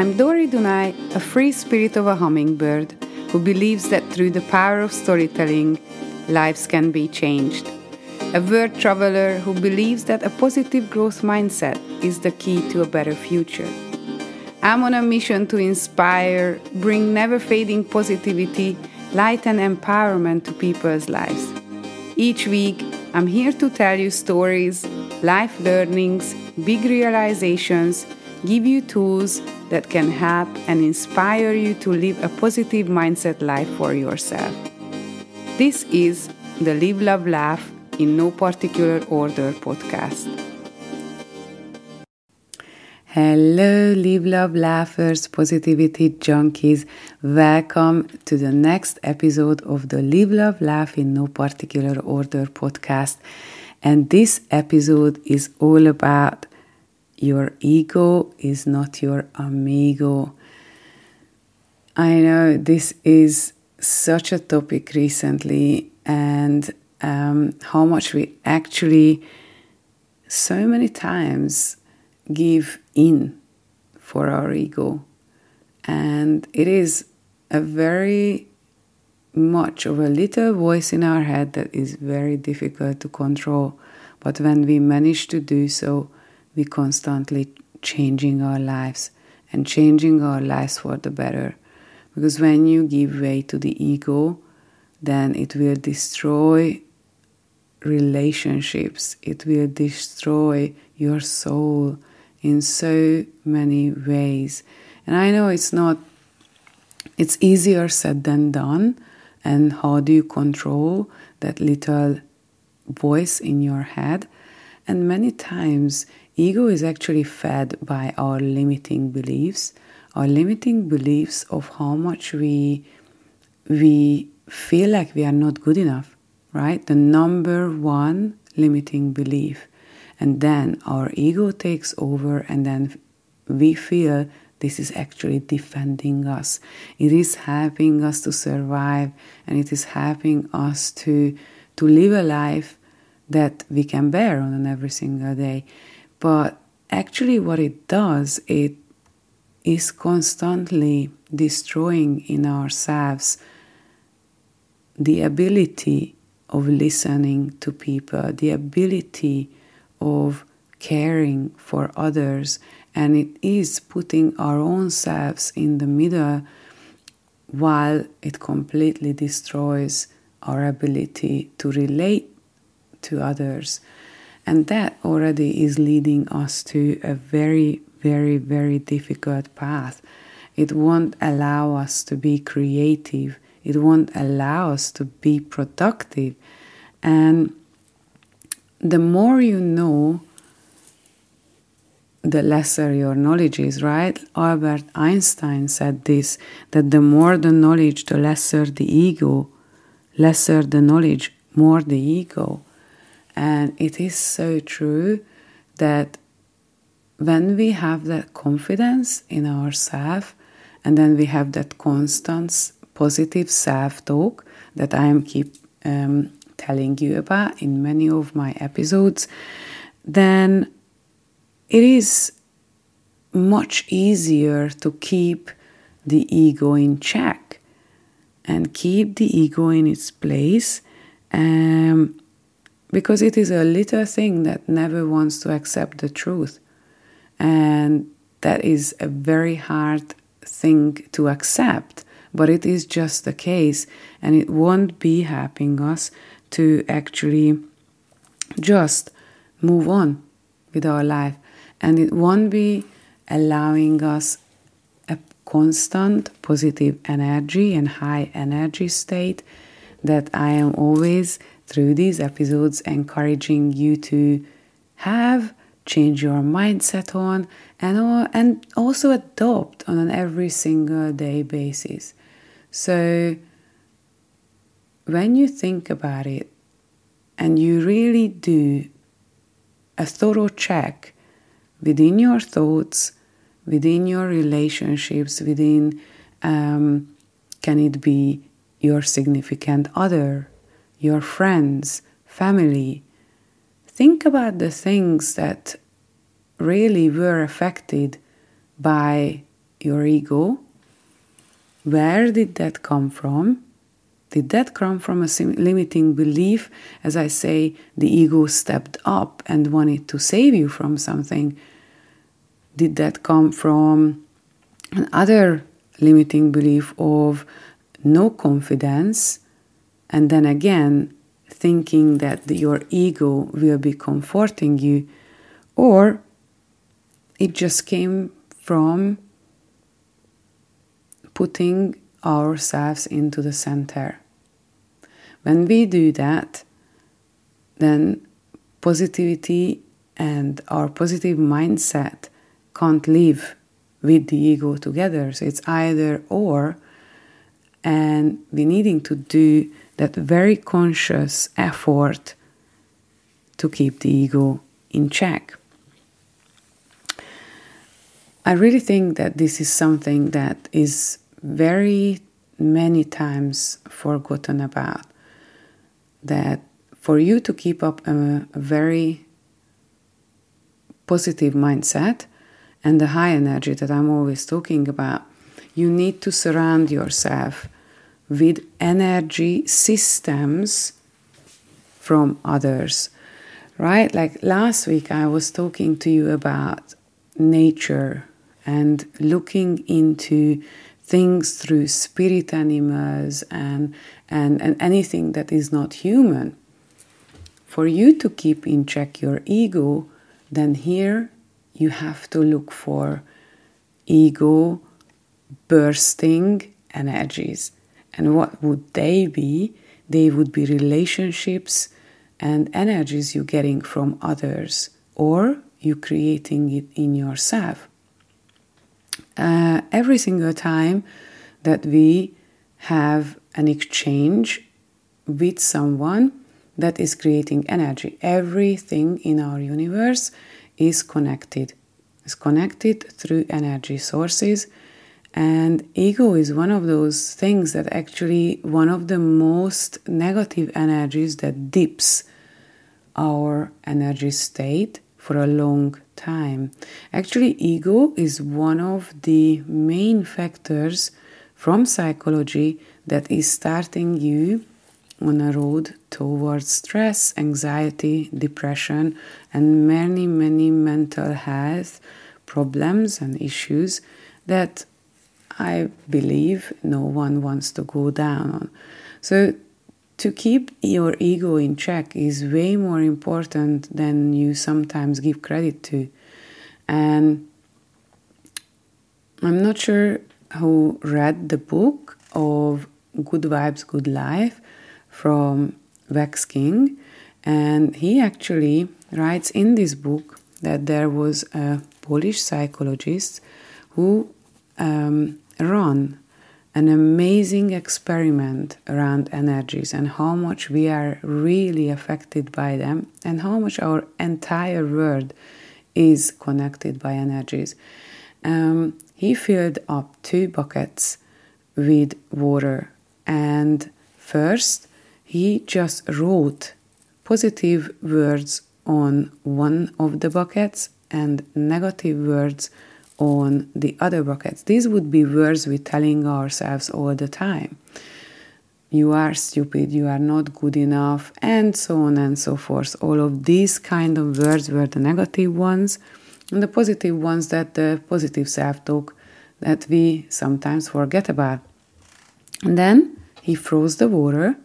I'm Dori Dunai, a free spirit of a hummingbird who believes that through the power of storytelling, lives can be changed. A word traveler who believes that a positive growth mindset is the key to a better future. I'm on a mission to inspire, bring never fading positivity, light, and empowerment to people's lives. Each week, I'm here to tell you stories, life learnings, big realizations, give you tools that can help and inspire you to live a positive mindset life for yourself. This is the Live, Love, Laugh in No Particular Order podcast. Hello, Live, Love, Laughers, Positivity Junkies. Welcome to the next episode of the Live, Love, Laugh in No Particular Order podcast. And this episode is all about your ego is not your amigo. I know this is such a topic recently, and um, how much we actually so many times give in for our ego. And it is a very much of a little voice in our head that is very difficult to control. But when we manage to do so, we constantly changing our lives and changing our lives for the better. Because when you give way to the ego, then it will destroy relationships, it will destroy your soul in so many ways. And I know it's not, it's easier said than done. And how do you control that little voice in your head? And many times Ego is actually fed by our limiting beliefs, our limiting beliefs of how much we we feel like we are not good enough, right? The number one limiting belief. And then our ego takes over, and then we feel this is actually defending us. It is helping us to survive, and it is helping us to, to live a life that we can bear on every single day. But actually, what it does, it is constantly destroying in ourselves the ability of listening to people, the ability of caring for others, and it is putting our own selves in the middle while it completely destroys our ability to relate to others. And that already is leading us to a very, very, very difficult path. It won't allow us to be creative, it won't allow us to be productive. And the more you know, the lesser your knowledge is, right? Albert Einstein said this that the more the knowledge, the lesser the ego, lesser the knowledge, more the ego. And it is so true that when we have that confidence in ourselves, and then we have that constant positive self talk that I am keep um, telling you about in many of my episodes, then it is much easier to keep the ego in check and keep the ego in its place um, because it is a little thing that never wants to accept the truth. And that is a very hard thing to accept, but it is just the case, and it won't be helping us to actually just move on with our life, and it won't be allowing us a constant positive energy and high energy state that I am always through these episodes encouraging you to have change your mindset on and and also adopt on an every single day basis. So when you think about it and you really do a thorough check within your thoughts within your relationships within um, can it be your significant other your friends, family. Think about the things that really were affected by your ego? Where did that come from? Did that come from a limiting belief? As I say, the ego stepped up and wanted to save you from something. Did that come from another limiting belief of no confidence? And then again, thinking that your ego will be comforting you, or it just came from putting ourselves into the center. When we do that, then positivity and our positive mindset can't live with the ego together. So it's either or, and we needing to do that very conscious effort to keep the ego in check. I really think that this is something that is very many times forgotten about. That for you to keep up a, a very positive mindset and the high energy that I'm always talking about, you need to surround yourself with energy systems from others, right? Like last week, I was talking to you about nature and looking into things through spirit animals and, and, and anything that is not human. For you to keep in check your ego, then here you have to look for ego bursting energies. And what would they be? They would be relationships and energies you're getting from others, or you're creating it in yourself uh, every single time that we have an exchange with someone that is creating energy. Everything in our universe is connected. Is connected through energy sources. And ego is one of those things that actually one of the most negative energies that dips our energy state for a long time. Actually, ego is one of the main factors from psychology that is starting you on a road towards stress, anxiety, depression, and many, many mental health problems and issues that I believe no one wants to go down on. So, to keep your ego in check is way more important than you sometimes give credit to. And I'm not sure who read the book of Good Vibes, Good Life from Vex King, and he actually writes in this book that there was a Polish psychologist who um, ran an amazing experiment around energies and how much we are really affected by them and how much our entire world is connected by energies. Um, he filled up two buckets with water and first he just wrote positive words on one of the buckets and negative words on the other buckets. These would be words we're telling ourselves all the time. You are stupid, you are not good enough, and so on and so forth. All of these kind of words were the negative ones, and the positive ones that the positive self talk that we sometimes forget about. And then he froze the water,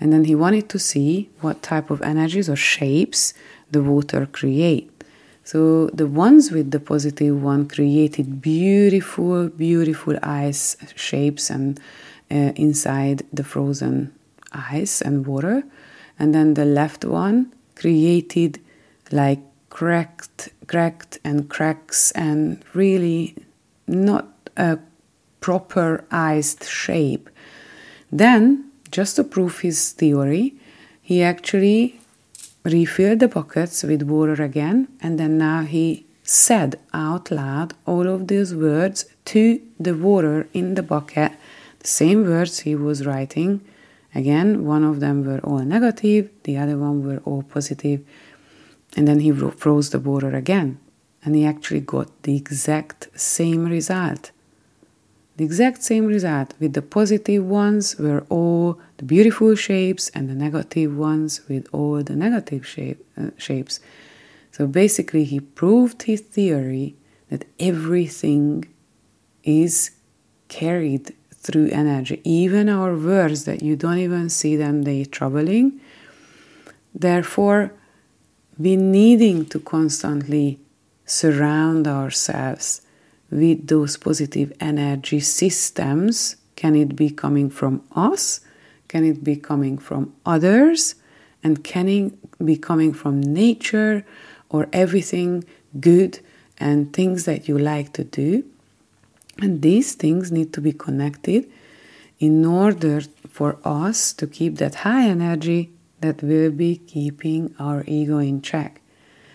and then he wanted to see what type of energies or shapes the water create. So the ones with the positive one created beautiful, beautiful ice shapes and uh, inside the frozen ice and water. And then the left one created like cracked, cracked and cracks and really not a proper iced shape. Then, just to prove his theory, he actually refilled the buckets with water again, and then now he said out loud all of these words to the water in the bucket, the same words he was writing. Again, one of them were all negative, the other one were all positive. And then he froze the water again, and he actually got the exact same result the exact same result with the positive ones were all the beautiful shapes and the negative ones with all the negative shape, uh, shapes. So basically, he proved his theory that everything is carried through energy. Even our words that you don't even see them, they troubling. Therefore, we needing to constantly surround ourselves with those positive energy systems. Can it be coming from us? Can it be coming from others? And can it be coming from nature or everything good and things that you like to do? And these things need to be connected in order for us to keep that high energy that will be keeping our ego in check.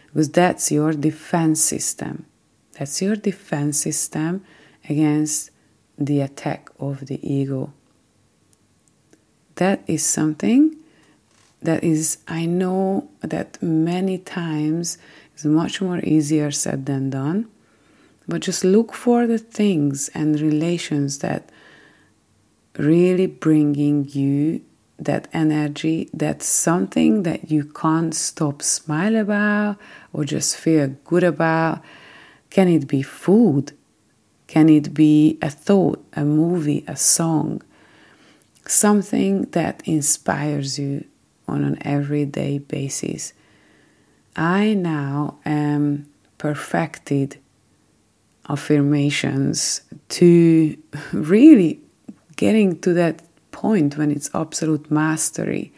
Because that's your defense system. That's your defense system against the attack of the ego. That is something that is, I know that many times is much more easier said than done. But just look for the things and relations that really bringing you that energy, that something that you can't stop smile about or just feel good about can it be food? Can it be a thought, a movie, a song? Something that inspires you on an everyday basis. I now am perfected affirmations to really getting to that point when it's absolute mastery.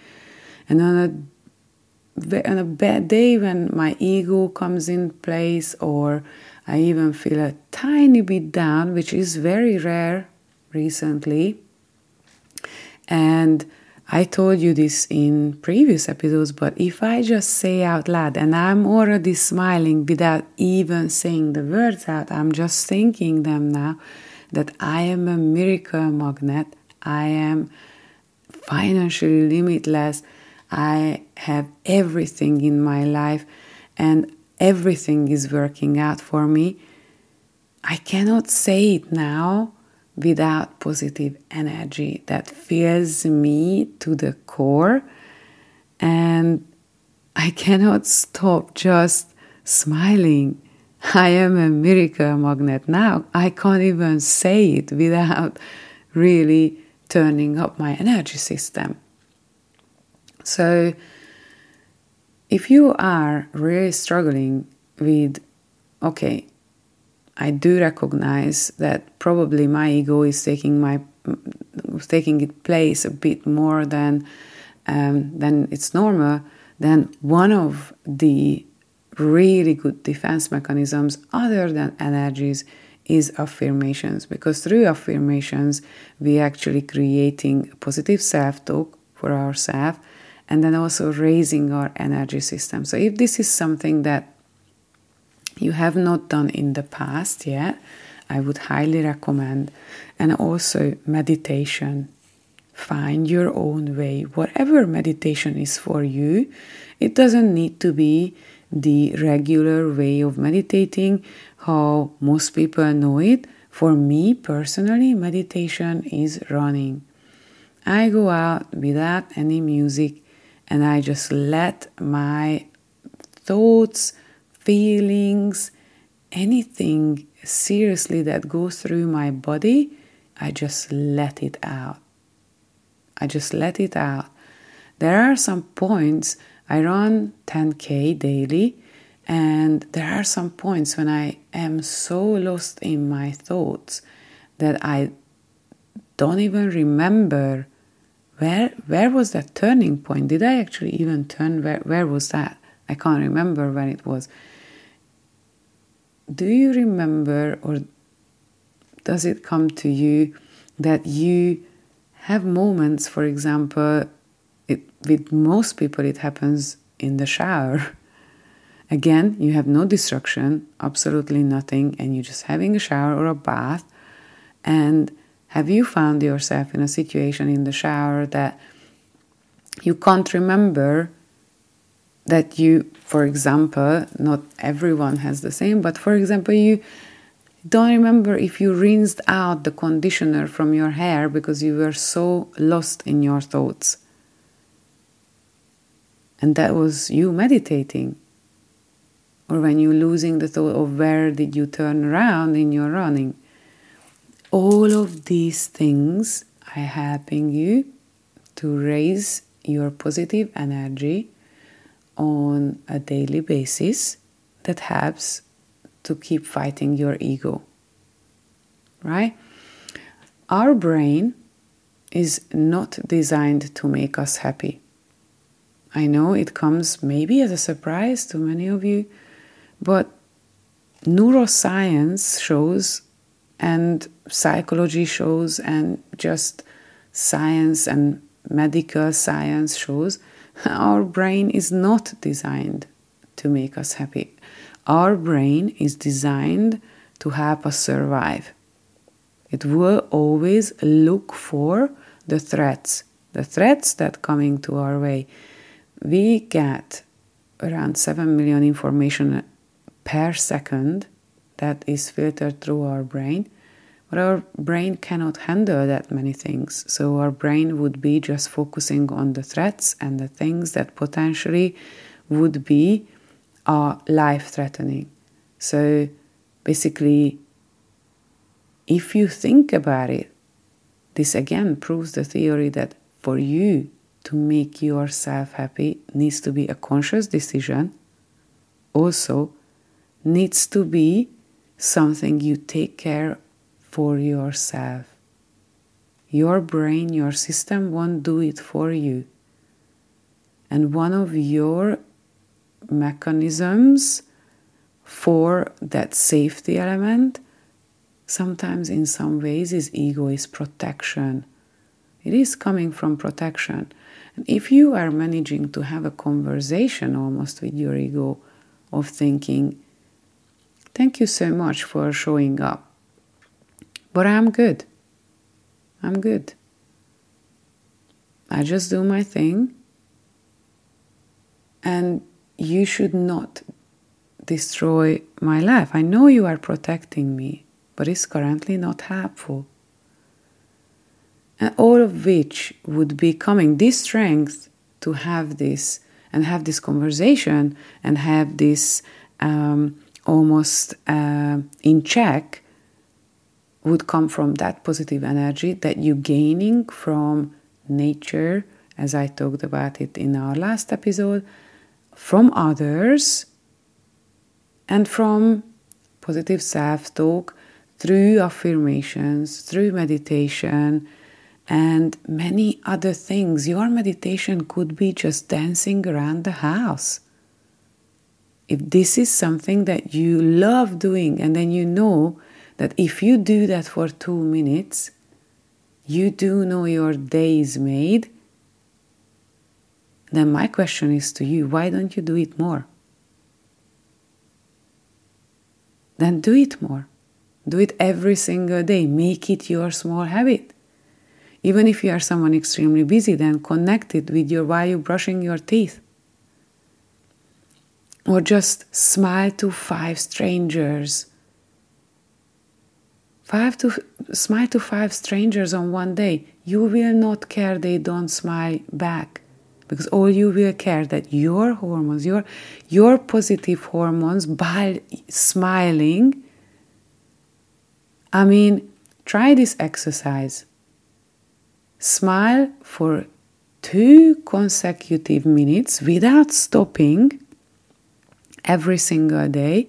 And on a on a bad day when my ego comes in place or I even feel a tiny bit down, which is very rare recently. And I told you this in previous episodes, but if I just say out loud and I'm already smiling without even saying the words out, I'm just thinking them now that I am a miracle magnet, I am financially limitless, I have everything in my life, and everything is working out for me, I cannot say it now without positive energy that fills me to the core. And I cannot stop just smiling. I am a miracle magnet now. I can't even say it without really turning up my energy system. So, if you are really struggling with, okay, I do recognize that probably my ego is taking my taking its place a bit more than um, than it's normal. Then one of the really good defense mechanisms, other than energies, is affirmations. Because through affirmations, we actually creating positive self-talk for ourselves and then also raising our energy system. So, if this is something that you have not done in the past yet, I would highly recommend. And also, meditation. Find your own way, whatever meditation is for you. It doesn't need to be the regular way of meditating, how most people know it. For me personally, meditation is running. I go out without any music and I just let my thoughts, feelings, anything seriously that goes through my body, I just let it out. I just let it out. There are some points, I run 10k daily, and there are some points when I am so lost in my thoughts that I don't even remember where where was that turning point? Did I actually even turn? Where where was that? I can't remember when it was. Do you remember, or does it come to you that you have moments, for example, it, with most people it happens in the shower. Again, you have no distraction, absolutely nothing, and you're just having a shower or a bath, and have you found yourself in a situation in the shower that you can't remember that you, for example, not everyone has the same, but for example, you Don't remember if you rinsed out the conditioner from your hair because you were so lost in your thoughts. And that was you meditating. Or when you're losing the thought of where did you turn around in your running. All of these things are helping you to raise your positive energy on a daily basis that helps to keep fighting your ego. Right? Our brain is not designed to make us happy. I know it comes maybe as a surprise to many of you, but neuroscience shows and psychology shows and just science and medical science shows our brain is not designed to make us happy. Our brain is designed to help us survive. It will always look for the threats, the threats that coming to our way. We get around 7 million information per second that is filtered through our brain but our brain cannot handle that many things. So our brain would be just focusing on the threats and the things that potentially would be uh, life threatening. So basically, if you think about it, this again proves the theory that for you to make yourself happy needs to be a conscious decision. Also, needs to be something you take care for yourself. Your brain, your system won't do it for you. And one of your mechanisms for that safety element, sometimes in some ways, is ego, is protection. It is coming from protection. And if you are managing to have a conversation almost with your ego of thinking, Thank you so much for showing up. But I'm good. I'm good. I just do my thing. And you should not destroy my life. I know you are protecting me, but it's currently not helpful. And all of which would be coming this strength to have this and have this conversation and have this um, almost uh, in check would come from that positive energy that you're gaining from nature, as I talked about it in our last episode, from others, and from positive self talk through affirmations, through meditation, and many other things. Your meditation could be just dancing around the house. If this is something that you love doing, and then you know that if you do that for two minutes, you do know your day is made, then my question is to you why don't you do it more? Then do it more. Do it every single day. Make it your small habit. Even if you are someone extremely busy, then connect it with your while you're brushing your teeth. Or just smile to five strangers. Five to smile to five strangers on one day you will not care they don't smile back. Because all you will care that your hormones your your positive hormones by smiling i mean try this exercise. Smile for two consecutive minutes without stopping every single day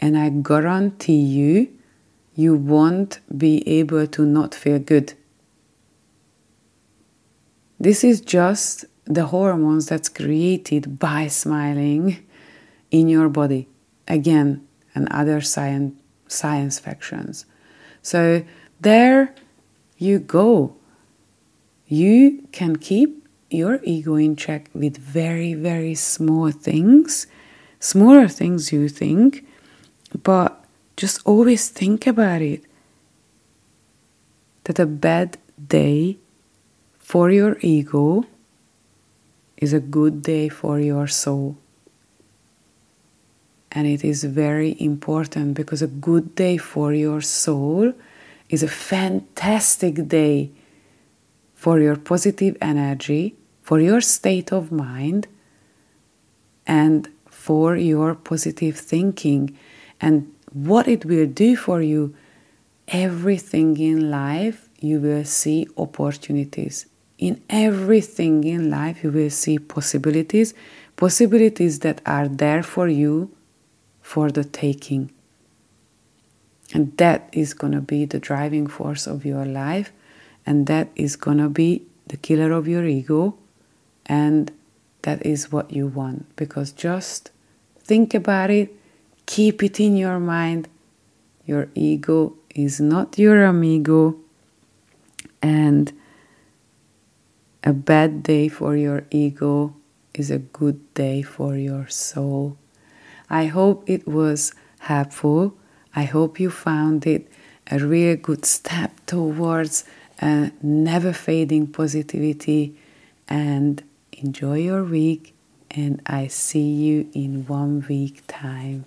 and i guarantee you you won't be able to not feel good. This is just the hormones that's created by smiling in your body. Again, and other science, science factions. So there you go. You can keep your ego in check with very, very small things, smaller things you think, but just always think about it that a bad day for your ego is a good day for your soul. And it is very important because a good day for your soul is a fantastic day for your positive energy, for your state of mind, and for your positive thinking. And what it will do for you, everything in life, you will see opportunities. In everything in life, you will see possibilities, possibilities that are there for you for the taking. And that is going to be the driving force of your life. And that is going to be the killer of your ego. And that is what you want. Because just think about it, keep it in your mind. Your ego is not your amigo. And a bad day for your ego is a good day for your soul. I hope it was helpful. I hope you found it a real good step towards a never fading positivity and enjoy your week and I see you in one week time.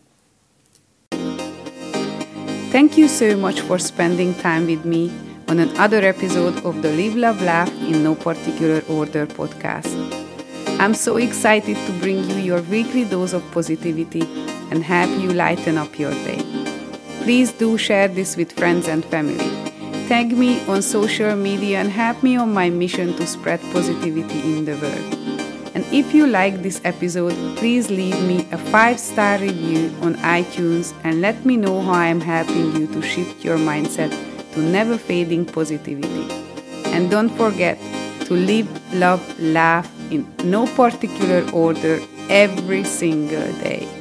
Thank you so much for spending time with me on another episode of the Live Love Laugh in No Particular Order podcast. I'm so excited to bring you your weekly dose of positivity and help you lighten up your day. Please do share this with friends and family. Tag me on social media and help me on my mission to spread positivity in the world. And if you like this episode, please leave me a 5 star review on iTunes and let me know how I am helping you to shift your mindset to never fading positivity. And don't forget to live, love, laugh in no particular order every single day.